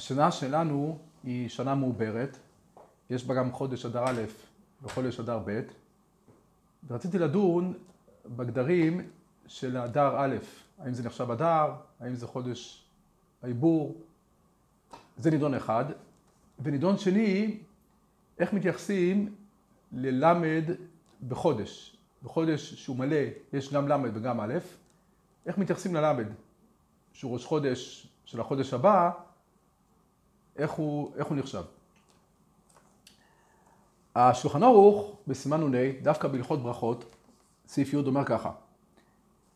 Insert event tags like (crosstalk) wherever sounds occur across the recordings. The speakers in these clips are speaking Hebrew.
השנה שלנו היא שנה מעוברת, יש בה גם חודש אדר א' וחודש אדר ב', ורציתי לדון בגדרים של אדר א', האם זה נחשב אדר, האם זה חודש העיבור, זה נידון אחד, ונידון שני, איך מתייחסים ללמד בחודש, בחודש שהוא מלא יש גם למד וגם א', איך מתייחסים ללמד? שהוא ראש חודש של החודש הבא, איך הוא, איך הוא נחשב. השולחן ערוך בסימן נ"ה, דווקא בהלכות ברכות, סעיף י' אומר ככה: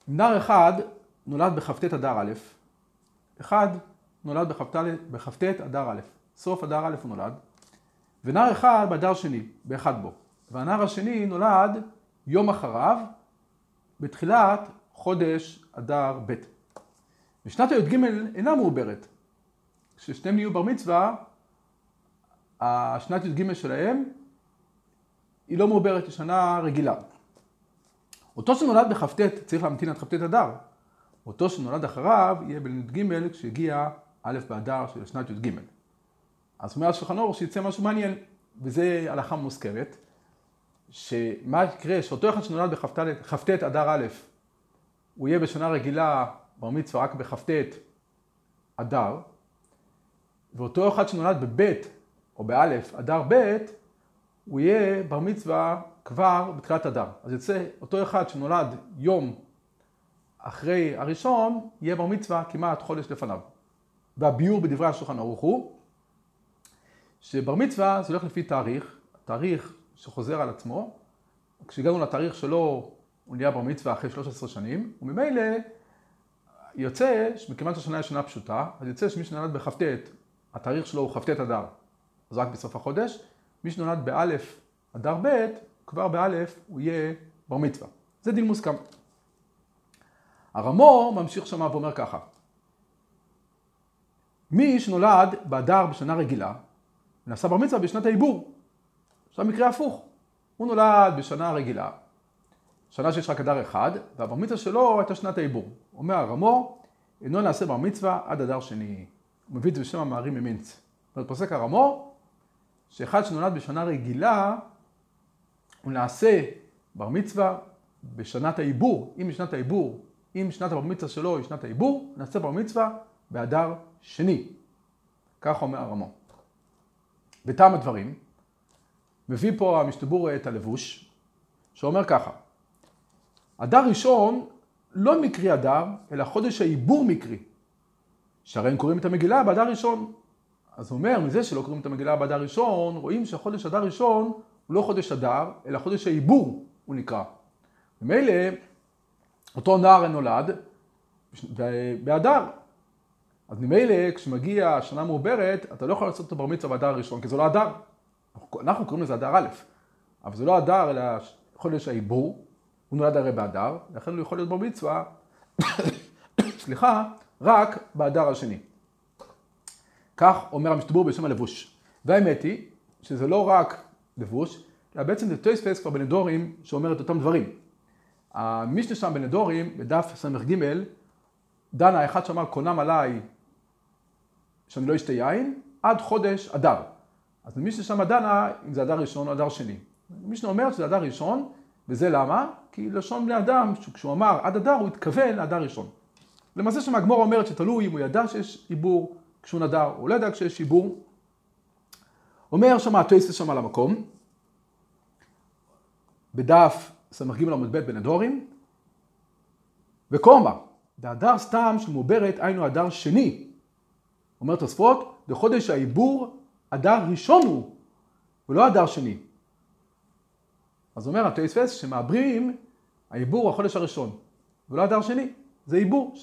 נער אחד נולד בכ"ט אדר א', אחד נולד בכ"ט אדר א', סוף אדר א' הוא נולד, ונער אחד באדר שני, באחד בו, והנער השני נולד יום אחריו, בתחילת חודש אדר ב'. ושנת הי"ג אינה מעוברת. כששניהם נהיו בר מצווה, השנת י"ג שלהם היא לא מעוברת, היא שנה רגילה. אותו שנולד בכ"ט צריך להמתין עד כ"ט אדר. אותו שנולד אחריו יהיה בי"ג כשיגיע א' באדר של שנת י"ג. אז אומר השולחן אור שיצא משהו מעניין, וזה הלכה מוזכרת, שמה יקרה, שאותו אחד שנולד בכ"ט אדר א', הוא יהיה בשנה רגילה בר מצווה רק בכ"ט אדר, ואותו אחד שנולד בבית או באלף אדר ב', הוא יהיה בר מצווה כבר בתחילת אדר. אז יוצא אותו אחד שנולד יום אחרי הראשון, יהיה בר מצווה כמעט חודש לפניו. והביור בדברי השולחן ערוך הוא שבר מצווה זה הולך לפי תאריך, תאריך שחוזר על עצמו. כשהגענו לתאריך שלו, הוא נהיה בר מצווה אחרי 13 שנים, וממילא יוצא, מכיוון שהשנה היא שנה פשוטה, אז יוצא שמי שנולד בכ"ט התאריך שלו הוא כ"ט אדר, אז רק בסוף החודש. מי שנולד באלף אדר ב', כבר באלף הוא יהיה בר מצווה. זה דין מוסכם. הרמו ממשיך שמה ואומר ככה: מי שנולד באדר בשנה רגילה, נעשה בר מצווה בשנת העיבור. עכשיו מקרה הפוך. הוא נולד בשנה רגילה, שנה שיש רק אדר אחד, והבר מצווה שלו הייתה שנת העיבור. אומר הרמו, אינו נעשה בר מצווה עד אדר שני. הוא מביא את זה בשם המערים ממינץ. אומרת, פוסק הרמו, שאחד שנולד בשנה רגילה, הוא נעשה בר מצווה בשנת העיבור, אם בשנת העיבור, אם שנת הבר מצווה שלו היא שנת העיבור, נעשה בר מצווה באדר שני. כך אומר הרמו. בטעם הדברים, מביא פה המשתבור את הלבוש, שאומר ככה, אדר ראשון לא מקרי אדר, אלא חודש העיבור מקרי. שהרי הם קוראים את המגילה באדר ראשון. אז הוא אומר, מזה שלא קוראים את המגילה באדר ראשון, רואים שהחודש אדר ראשון הוא לא חודש אדר, אלא חודש העיבור הוא נקרא. ממילא, אותו נער נולד באדר. אז ממילא, כשמגיע השנה מעוברת, אתה לא יכול לעשות את הבר מצווה באדר הראשון, כי זה לא אדר. אנחנו קוראים לזה אדר א', אבל זה לא אדר, אלא חודש העיבור. הוא נולד הרי באדר, לכן הוא יכול להיות בר מצווה, (coughs) סליחה, רק באדר השני. כך אומר המשתבור בשם הלבוש. והאמת היא שזה לא רק לבוש, אלא בעצם זה טויספס כבר בנדורים שאומר את אותם דברים. המשנה שם בנדורים, בדף ס"ג, דנה האחד שאמר קונם עליי שאני לא אשתה יין, עד חודש אדר. אז משנה שם דנה אם זה אדר ראשון או אדר שני. משנה אומר שזה אדר ראשון, וזה למה? כי לשון בני אדם, כשהוא אמר עד אדר, הוא התכוון לאדר ראשון. למעשה שם הגמור אומרת שתלוי אם הוא ידע שיש עיבור כשהוא נדר, או לא ידע כשיש עיבור. אומר שם הטויסס שם על המקום, בדף ס"ג עמוד ב' בנדורים, וקומה, דהדר סתם של מעוברת היינו אדר שני. אומר תוספות, בחודש העיבור אדר ראשון הוא, ולא אדר שני. אז אומר הטויספס שמעברים העיבור הוא החודש הראשון, ולא אדר שני. זה עיבור,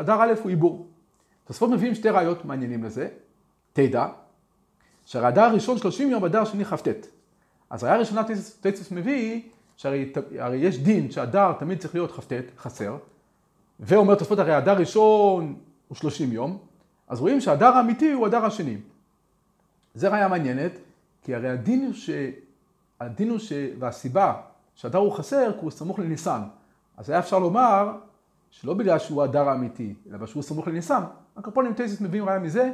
אדר א' הוא עיבור. תוספות מביאים שתי ראיות מעניינים לזה. תדע, שהרי אדר הראשון 30 יום, אדר שני כ"ט. אז ראיה ראשונה תצוס מביא, שהרי יש דין שאדר תמיד צריך להיות כ"ט, חסר, ואומר תוספות הרי אדר ראשון הוא 30 יום, אז רואים שהאדר האמיתי הוא אדר השני. זה ראיה מעניינת, כי הרי הדין הוא ש... הדין הוא ש... והסיבה שהאדר הוא חסר, כי הוא סמוך לניסן. אז היה אפשר לומר שלא בגלל שהוא הדר האמיתי, אלא שהוא סמוך לניסן. הקרפונים טייסס מביאים ראיה מזה,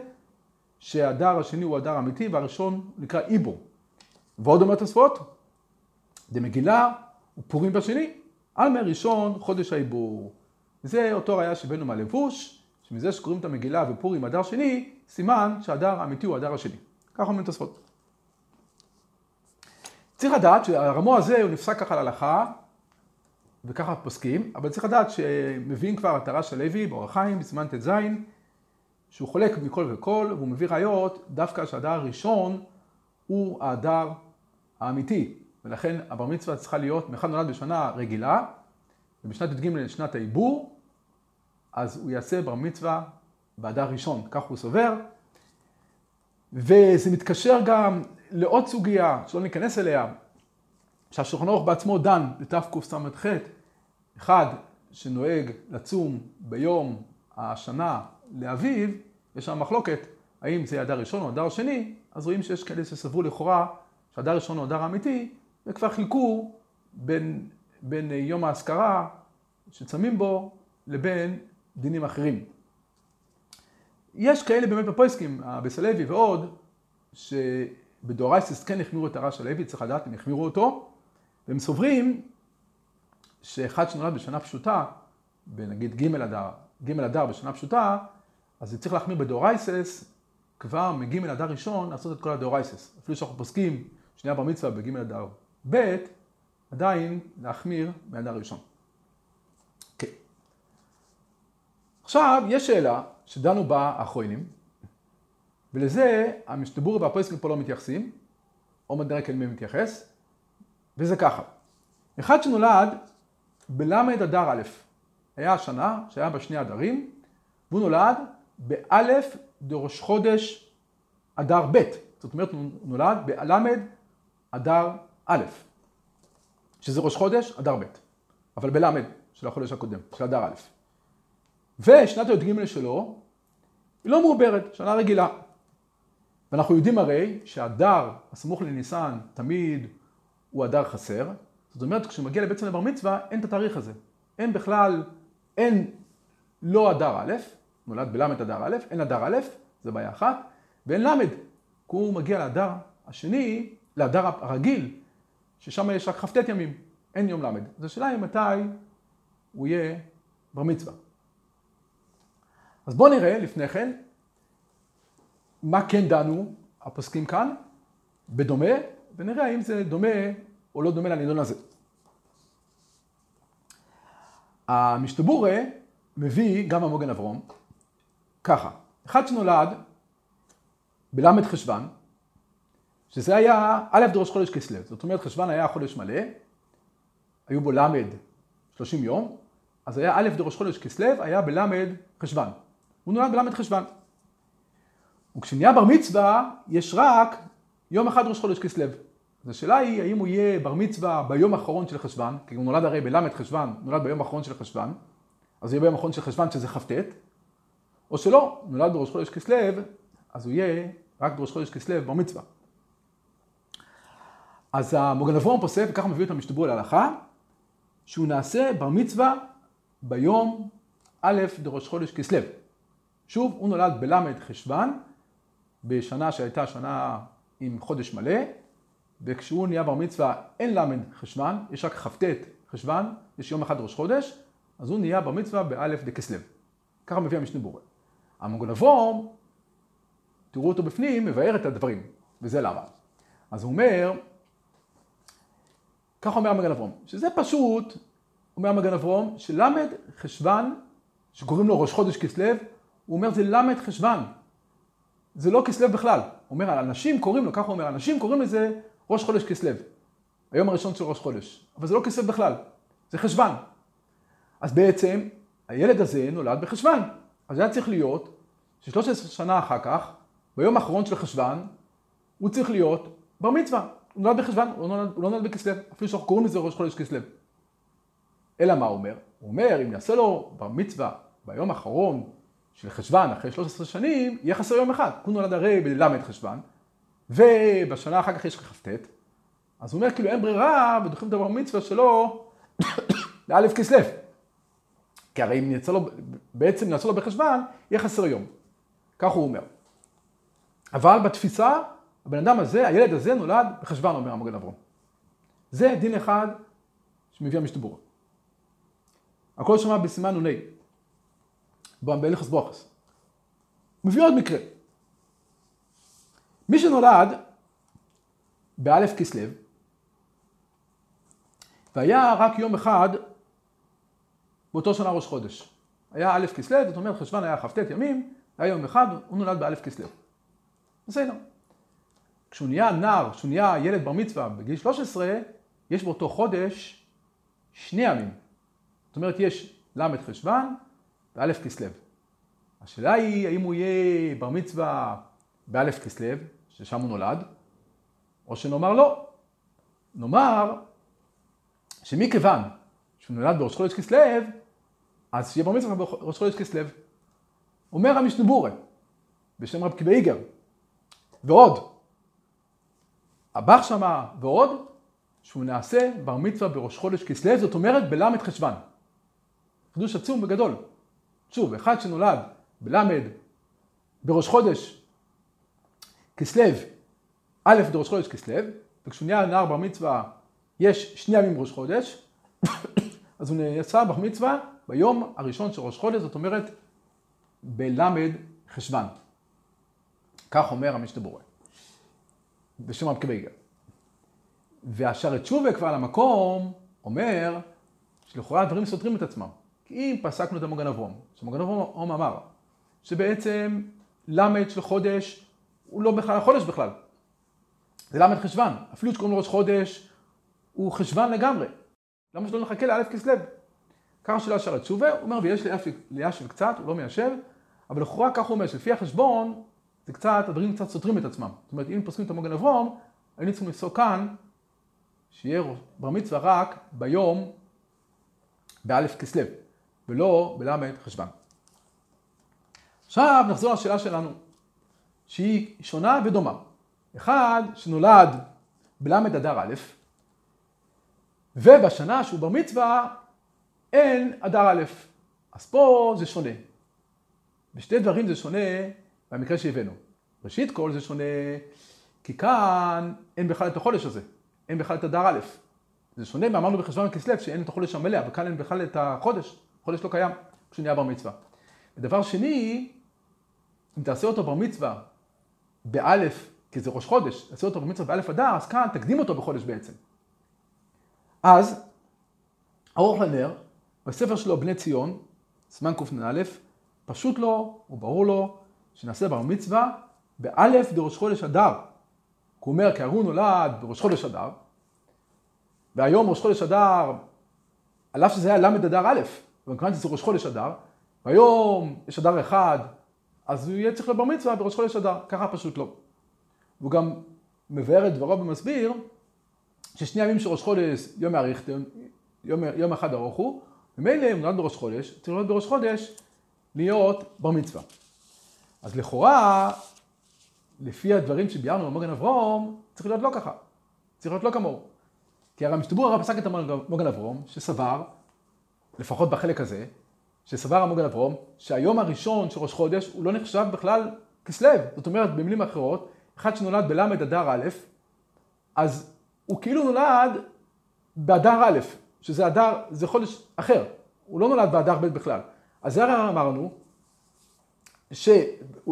שהדר השני הוא הדר אמיתי והראשון נקרא עיבור. ועוד אומר תוספות, דמגילה ופורים בשני, על מי ראשון חודש העיבור. זה אותו ראיה שבאנו מהלבוש, שמזה שקוראים את המגילה ופורים הדר שני, סימן שהדר האמיתי הוא הדר השני. ככה אומרים תוספות. צריך לדעת שהרמו הזה הוא נפסק ככה להלכה, וככה פוסקים, אבל צריך לדעת שמביאים כבר את הרש הלוי באורח חיים בסימן ט"ז, שהוא חולק מכל וכל, והוא מביא ראיות דווקא שההדר הראשון הוא ההדר האמיתי, ולכן הבר מצווה צריכה להיות, מאחד נולד בשנה רגילה, ובשנת י"ג שנת העיבור, אז הוא יעשה בר מצווה באדר ראשון, כך הוא סובר. וזה מתקשר גם לעוד סוגיה, שלא ניכנס אליה, שהשולחן ערוך בעצמו דן בתקס"ח, אחד שנוהג לצום ביום השנה לאביב, יש שם מחלוקת, האם זה הדר ראשון או הדר שני, אז רואים שיש כאלה שסברו לכאורה שהדר ראשון הוא הדר אמיתי, וכבר חילקו בין, בין יום האזכרה שצמים בו לבין דינים אחרים. יש כאלה באמת בפויסקים, הבסלוי ועוד, שבדאורייסס כן החמירו את הרש הלוי, צריך לדעת, הם החמירו אותו, והם סוברים שאחד שנולד בשנה פשוטה, בנגיד ג' אדר, ג' אדר בשנה פשוטה, אז צריך להחמיר בדאורייסס, כבר מג' אדר ראשון לעשות את כל הדאורייסס. אפילו שאנחנו פוסקים שנייה בר מצווה בג' אדר ב', עדיין להחמיר מאדר ראשון. כן. עכשיו, יש שאלה שדנו בה האחרונים, ולזה המשתבור והפויסקים פה לא מתייחסים, עומד נראה מי מתייחס, וזה ככה. אחד שנולד בלמד אדר א', היה השנה שהיה בה שני אדרים, והוא נולד באלף דראש חודש אדר ב', זאת אומרת הוא נולד בלמד אדר א', שזה ראש חודש אדר ב', אבל בלמד של החודש הקודם, של אדר א'. ושנת הי"ג שלו היא לא מעוברת, שנה רגילה. ואנחנו יודעים הרי שהדר הסמוך לניסן תמיד הוא הדר חסר, זאת אומרת כשמגיע לבעצם לבר מצווה אין את התאריך הזה. אין בכלל, אין לא אדר א', נולד בלמד אדר א', אין אדר א', זה בעיה אחת, ואין למד, כי הוא מגיע לאדר השני, לאדר הרגיל, ששם יש רק כ"ט ימים, אין יום למד. אז השאלה היא מתי הוא יהיה בר מצווה. אז בואו נראה לפני כן מה כן דנו הפוסקים כאן, בדומה, ונראה האם זה דומה או לא דומה לנידון הזה. המשתבורה מביא גם המוגן אברום ככה, אחד שנולד בל"ד חשוון, שזה היה א' דראש חודש כסלו, זאת אומרת חשוון היה חודש מלא, היו בו ל' 30 יום, אז היה א' דראש חודש כסלו, היה בל' חשוון. הוא נולד בל' חשוון. וכשנהיה בר מצווה, יש רק יום אחד ראש חודש כסלו. אז השאלה היא, האם הוא יהיה בר מצווה ביום האחרון של חשוון, כי הוא נולד הרי בל' חשוון, נולד ביום האחרון של חשוון, אז הוא יהיה ביום האחרון של חשוון שזה כ"ט, או שלא, נולד בראש חודש כסלו, אז הוא יהיה רק בראש חודש כסלו בר מצווה. אז המוגן אברום פוסק, וככה מביא את המשתברו להלכה, שהוא נעשה בר מצווה ביום א' דראש חודש כסלו. שוב, הוא נולד בל' חשוון, בשנה שהייתה שנה עם חודש מלא, וכשהוא נהיה בר מצווה אין ל' חשוון, יש רק כ"ט חשוון, יש יום אחד ראש חודש, אז הוא נהיה בר מצווה באלף דקסלו. ככה מביא המשנה בורא. המוגן אברום, תראו אותו בפנים, מבאר את הדברים, וזה למה. אז הוא אומר, ככה אומר המגן אברום, שזה פשוט, אומר המגן אברום, שלמד חשוון, שקוראים לו ראש חודש כסלו, הוא אומר זה למד חשוון. זה לא כסלו בכלל. אומר, אנשים קוראים לו, ככה הוא אומר, אנשים קוראים לזה ראש חודש כסלו. היום הראשון של ראש חודש. אבל זה לא כסלו בכלל, זה חשוון. אז בעצם, הילד הזה נולד בחשוון. אז היה צריך להיות, ש-13 שנה אחר כך, ביום האחרון של חשוון, הוא צריך להיות בר מצווה. הוא נולד בחשוון, הוא לא נולד, הוא לא נולד בכסלו, אפילו שאנחנו קוראים לזה ראש חודש כסלו. אלא מה הוא אומר? הוא אומר, אם יעשה לו בר מצווה ביום האחרון של חשוון, אחרי 13 שנים, יהיה חסר יום אחד. הוא נולד הרי בל' חשוון, ובשנה אחר כך יש כ"ט, אז הוא אומר, כאילו אין ברירה, ודוחים את הבר מצווה שלו (coughs) לאלף כסלו. כי הרי אם יצא לו, בעצם נעשה לו בחשוון, יהיה חסר יום. כך הוא אומר. אבל בתפיסה, הבן אדם הזה, הילד הזה נולד בחשוון, אומר המגן אברום. זה דין אחד שמביא המשתבור. הכל שמע בסימן נ"ה, באלכס בוכס. מביא עוד מקרה. מי שנולד באלף כסלו, והיה רק יום אחד באותו שנה ראש חודש. היה א' כסלו, זאת אומרת חשוון היה כ"ט ימים, היה יום אחד, הוא נולד באלף כסלו. בסדר. כשהוא נהיה נער, כשהוא נהיה ילד בר מצווה בגיל 13, יש באותו חודש שני ימים. זאת אומרת, יש ל' חשוון וא' כסלו. השאלה היא, האם הוא יהיה בר מצווה באלף כסלו, ששם הוא נולד, או שנאמר לא. נאמר שמכיוון שהוא נולד בראש חודש כסלו, אז שיהיה בר מצווה בראש חודש כסלו. אומר המשנבורה, בשם רב קיבי איגר, ועוד, הבח שמה ועוד, שהוא נעשה בר מצווה בראש חודש כסלו, זאת אומרת בלמד חשוון. חידוש עצום וגדול. שוב, אחד שנולד בלמד בראש חודש כסלו, א' בראש חודש כסלו, וכשהוא נהיה נער בר מצווה יש שני ימים ראש חודש, (coughs) אז הוא נעשה בר מצווה ביום הראשון של ראש חודש, זאת אומרת בלמד חשוון. כך אומר המשתבורה, בשם רב קבייגר. והשרת שובה כבר למקום אומר שלכאורה הדברים סותרים את עצמם. אם פסקנו את המוגן אברום, שמוגן אברום אמר שבעצם למד של חודש הוא לא בכלל החודש בכלל. זה למד חשוון, אפילו שקוראים לו ראש חודש הוא חשוון לגמרי. למה שלא נחכה לאלף כסלו? ככה שאלה שרת שובה, הוא אומר ויש לישב קצת, הוא לא מיישב, אבל לכאורה כך הוא אומר שלפי החשבון זה קצת, הדברים קצת סותרים את עצמם. זאת אומרת, אם פוסקים את המוגן אברום, היינו צריכים לפסוק כאן שיהיה בר מצווה רק ביום באלף כסלו, ולא בלמד חשוון. עכשיו נחזור לשאלה שלנו, שהיא שונה ודומה. אחד שנולד בלמד אדר א', ובשנה שהוא בר מצווה אין אדר א', אז פה זה שונה. בשתי דברים זה שונה במקרה שהבאנו. ראשית כל זה שונה כי כאן אין בכלל את החודש הזה, אין בכלל את אדר א'. זה שונה ואמרנו בחשבון הכסלו שאין את החודש המלא, אבל כאן אין בכלל את החודש, החודש לא קיים כשהוא נהיה בר מצווה. ודבר שני, אם תעשה אותו בר מצווה באלף, כי זה ראש חודש, תעשה אותו בר מצווה באלף אדר, אז כאן תקדים אותו בחודש בעצם. אז, ארוך לנר, בספר שלו בני ציון, סימן קנ"א, פשוט לו וברור לו שנעשה בר מצווה באלף דראש חודש אדר. הוא אומר, כי אהרון נולד בראש חודש אדר, והיום ראש חודש אדר, על אף שזה היה ל' אדר א', כמובן שזה ראש חודש אדר, והיום יש אדר אחד, אז הוא יהיה צריך לבר מצווה בראש חודש אדר, ככה פשוט לא. והוא גם מבאר את דברו ומסביר ששני ימים של ראש חודש, יום יאריך, יום, יום אחד ארוך הוא, ומילא הוא נולד בראש חודש, צריך להיות בראש חודש להיות בר מצווה. אז לכאורה, לפי הדברים שביארנו במוגן אברום, צריך להיות לא ככה. צריך להיות לא כמוהו. כי הרי משתבור הרב פסק את המוגן אברום, שסבר, לפחות בחלק הזה, שסבר המוגן אברום, שהיום הראשון של ראש חודש הוא לא נחשב בכלל כסלו. זאת אומרת, במילים אחרות, אחד שנולד בלמד אדר א', אז הוא כאילו נולד באדר א', שזה אדר, זה חודש אחר. הוא לא נולד באדר ב' בכלל. אז זה הרי אמרנו, ש...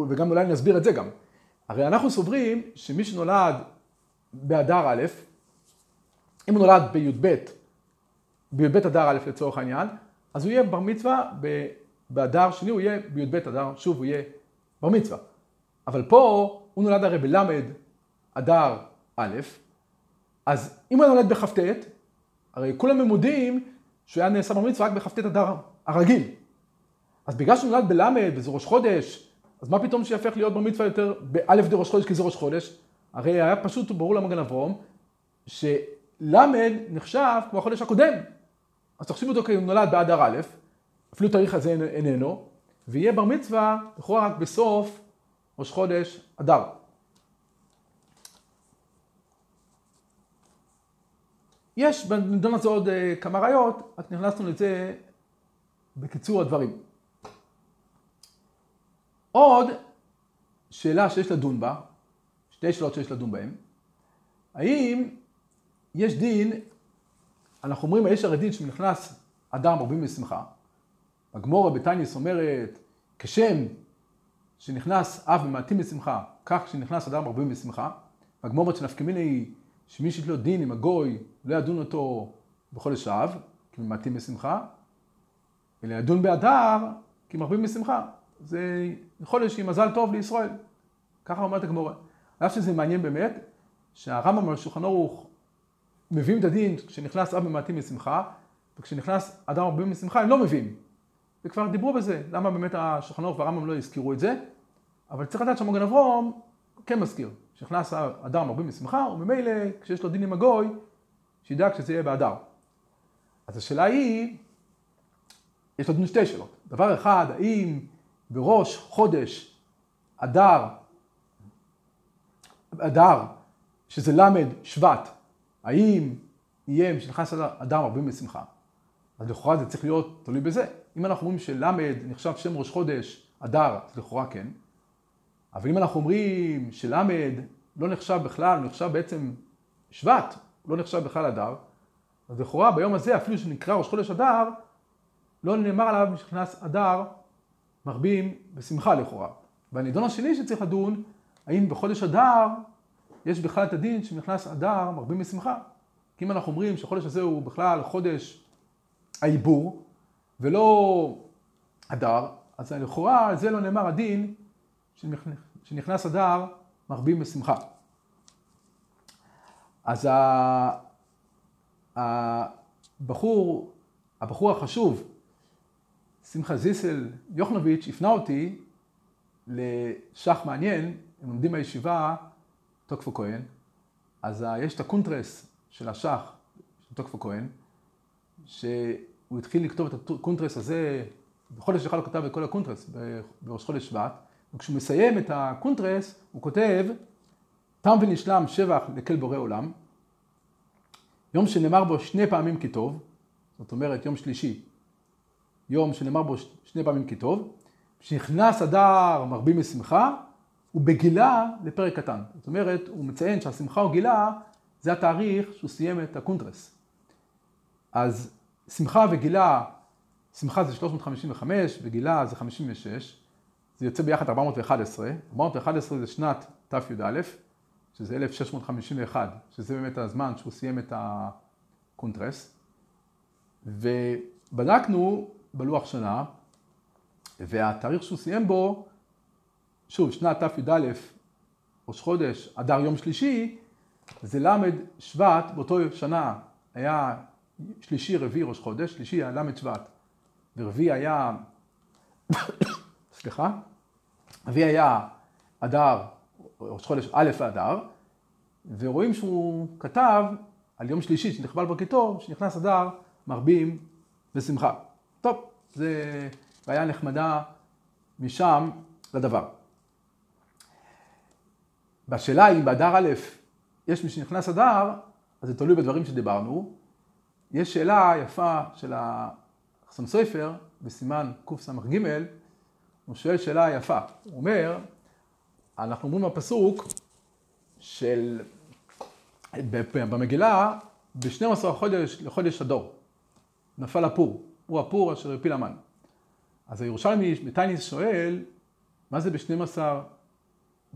וגם אולי נסביר את זה גם. הרי אנחנו סוברים שמי שנולד באדר א', אם הוא נולד בי"ב, בי"ב אדר א' לצורך העניין, אז הוא יהיה בר מצווה באדר שני, הוא יהיה בי"ב אדר, שוב הוא יהיה בר מצווה. אבל פה הוא נולד הרי בלמד אדר א', אז אם הוא נולד בכ"ט, הרי כולם מודים שהוא היה נעשה בר מצווה רק בכ"ט אדר הרגיל. אז בגלל שהוא נולד בלמד וזה ראש חודש, אז מה פתאום שיהפך להיות בר מצווה יותר באלף דה ראש חודש כי זה ראש חודש? הרי היה פשוט ברור למגן אברום, שלמד נחשב כמו החודש הקודם. אז תחשיבו אותו הוא נולד באדר א', אפילו תאריך הזה איננו, ויהיה בר מצווה לכאורה רק בסוף ראש חודש אדר. יש בנדון הזה עוד אה, כמה ראיות, רק נכנסנו לזה בקיצור הדברים. עוד שאלה שיש לדון בה, שתי שאלות שיש לדון בהן. האם יש דין, אנחנו אומרים, האיש הרדין שנכנס אדם מרבים בשמחה. הגמורה בטייניס אומרת, כשם שנכנס אב ומעטים בשמחה, כך שנכנס אדם מרבים בשמחה. הגמורת שנפקמיני היא שמי שיש לו דין עם הגוי, לא ידון אותו בחודש אב, כי ממעטים בשמחה, אלא ידון באדר, כי מרבים בשמחה. זה חודש עם מזל טוב לישראל. ככה אומרת הגמורה. אף שזה מעניין באמת, שהרמב"ם על שולחן ערוך מביאים את הדין כשנכנס אב ממעטים בשמחה, וכשנכנס אדם הרבה בשמחה הם לא מביאים. וכבר דיברו בזה, למה באמת השולחן ערוך והרמב"ם לא הזכירו את זה, אבל צריך לדעת שהמוגן אברום כן מזכיר, כשנכנס אדם הרבה בשמחה, וממילא כשיש לו דין עם הגוי, שידאג שזה יהיה באדר. אז השאלה היא, יש לנו שתי שאלות. דבר אחד, האם בראש חודש אדר, אדר, שזה ל' שבט, האם יהיה משנכנס אדם הרבה בשמחה? אז לכאורה זה צריך להיות תלוי בזה. אם אנחנו אומרים של' נחשב שם ראש חודש אדר, אז לכאורה כן. אבל אם אנחנו אומרים של' לא נחשב בכלל, הוא נחשב בעצם שבט, לא נחשב בכלל אדר, אז לכאורה ביום הזה, אפילו שנקרא ראש חודש אדר, לא נאמר עליו שנכנס אדר מרבים בשמחה לכאורה. והנידון השני שצריך לדון, האם בחודש אדר יש בכלל את הדין שנכנס אדר מרבים בשמחה. כי אם אנחנו אומרים שהחודש הזה הוא בכלל חודש העיבור, ולא אדר, אז לכאורה על זה לא נאמר הדין שנכנס אדר מרבים בשמחה. אז הבחור, הבחור החשוב, שמחה זיסל יוכנוביץ', הפנה אותי לש"ך מעניין, הם לומדים בישיבה תקפו כהן, אז יש את הקונטרס של הש"ך, של תקפו כהן, שהוא התחיל לכתוב את הקונטרס הזה, בחודש אחד הוא כתב את כל הקונטרס, בראש חודש שבט, וכשהוא מסיים את הקונטרס, הוא כותב, תם ונשלם שבח לכל בורא עולם, יום שנאמר בו שני פעמים כי טוב, זאת אומרת יום שלישי, יום שנאמר בו שני פעמים כי טוב, כשנכנס אדר מרבים בשמחה ובגילה לפרק קטן. זאת אומרת, הוא מציין שבשמחה ובגילה, זה התאריך שהוא סיים את הקונטרס. אז שמחה וגילה, שמחה זה 355 וגילה זה 56, זה יוצא ביחד 411, 411 זה שנת תי"א, שזה 1651, שזה באמת הזמן שהוא סיים את הקונטרס, ובדקנו בלוח שנה, והתאריך שהוא סיים בו, שוב, שנת תי"א, ראש חודש, אדר יום שלישי, זה ל' שבט, באותו שנה היה שלישי, רביעי, ראש חודש, שלישי היה ל' שבט, ורביעי היה, סליחה, רביעי היה אדר, ראש חודש א' באדר, ורואים שהוא כתב על יום שלישי שנכבל בכיתו, שנכנס אדר, מרבים בשמחה. טוב, זה בעיה נחמדה משם לדבר. בשאלה אם באדר א' יש מי שנכנס אדר, אז זה תלוי בדברים שדיברנו. יש שאלה יפה של החסון סופר בסימן קס"ג, הוא שואל שאלה יפה. הוא אומר, אנחנו אומרים בפסוק של, במגילה, ב-12 חודש לחודש הדור, נפל הפור, הוא הפור אשר הפיל המן. אז הירושלמי בטייניס שואל, מה זה ב-12,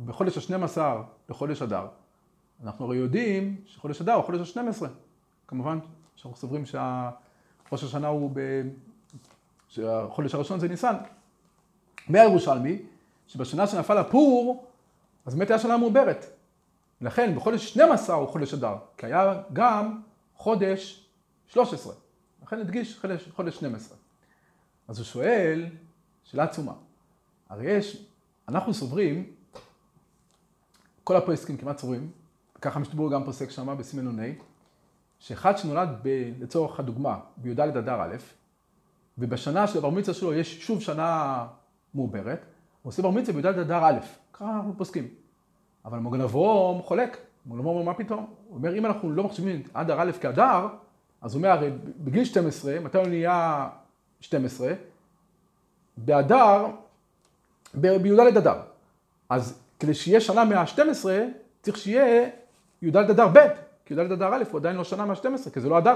בחודש ה-12 לחודש אדר? אנחנו הרי יודעים שחודש אדר הוא חודש ה-12. כמובן שאנחנו סוברים שראש השנה הוא ב... שהחודש הראשון זה ניסן. מהירושלמי, שבשנה שנפל הפור, אז באמת היה שנה מעוברת. לכן בחודש 12 הוא חודש אדר, כי היה גם חודש 13. לכן הדגיש חודש, חודש 12. אז הוא שואל, שאלה עצומה. הרי יש, אנחנו סוברים, כל הפרסקים כמעט סוברים, ככה משתברו גם פוסק שמה בסימן נ"ה, שאחד שנולד ב, לצורך הדוגמה בי"ד אדר א', ובשנה של הבר מצווה שלו יש שוב שנה מעוברת, הוא עושה בר מצווה בי"ד אדר א', ככה אנחנו פוסקים. אבל מוגן אברום חולק, מוגן אברום אומר מה פתאום? הוא אומר אם אנחנו לא מחשבים אדר א' כאדר, אז הוא אומר הרי בגיל 12, מתי הוא נהיה 12? באדר, בי"ד אדר. אז כדי שיהיה שנה מה-12, צריך שיהיה י"ד אדר ב', כי י"ד אדר א' הוא עדיין לא שנה מה-12, כי זה לא אדר.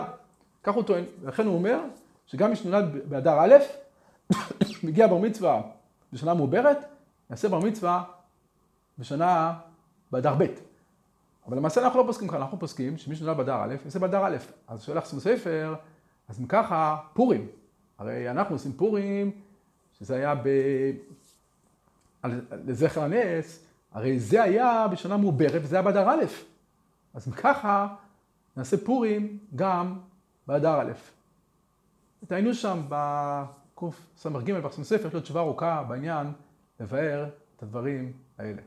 כך הוא טוען, ולכן הוא אומר שגם מי שנולד באדר א', (coughs) מגיע בר מצווה בשנה מעוברת, יעשה בר מצווה בשנה באדר ב'. אבל למעשה אנחנו לא פוסקים כאן, אנחנו פוסקים שמי שנולד באדר א', יעשה באדר א'. אז שואל לך ספר, אז אם ככה, פורים. הרי אנחנו עושים פורים, שזה היה ב... לזכר הנס, הרי זה היה בשנה מעוברת וזה היה באדר א'. אז ככה, נעשה פורים גם באדר א'. היינו שם בקס"ג, בס"ג, יש לו תשובה ארוכה בעניין לבאר את הדברים האלה.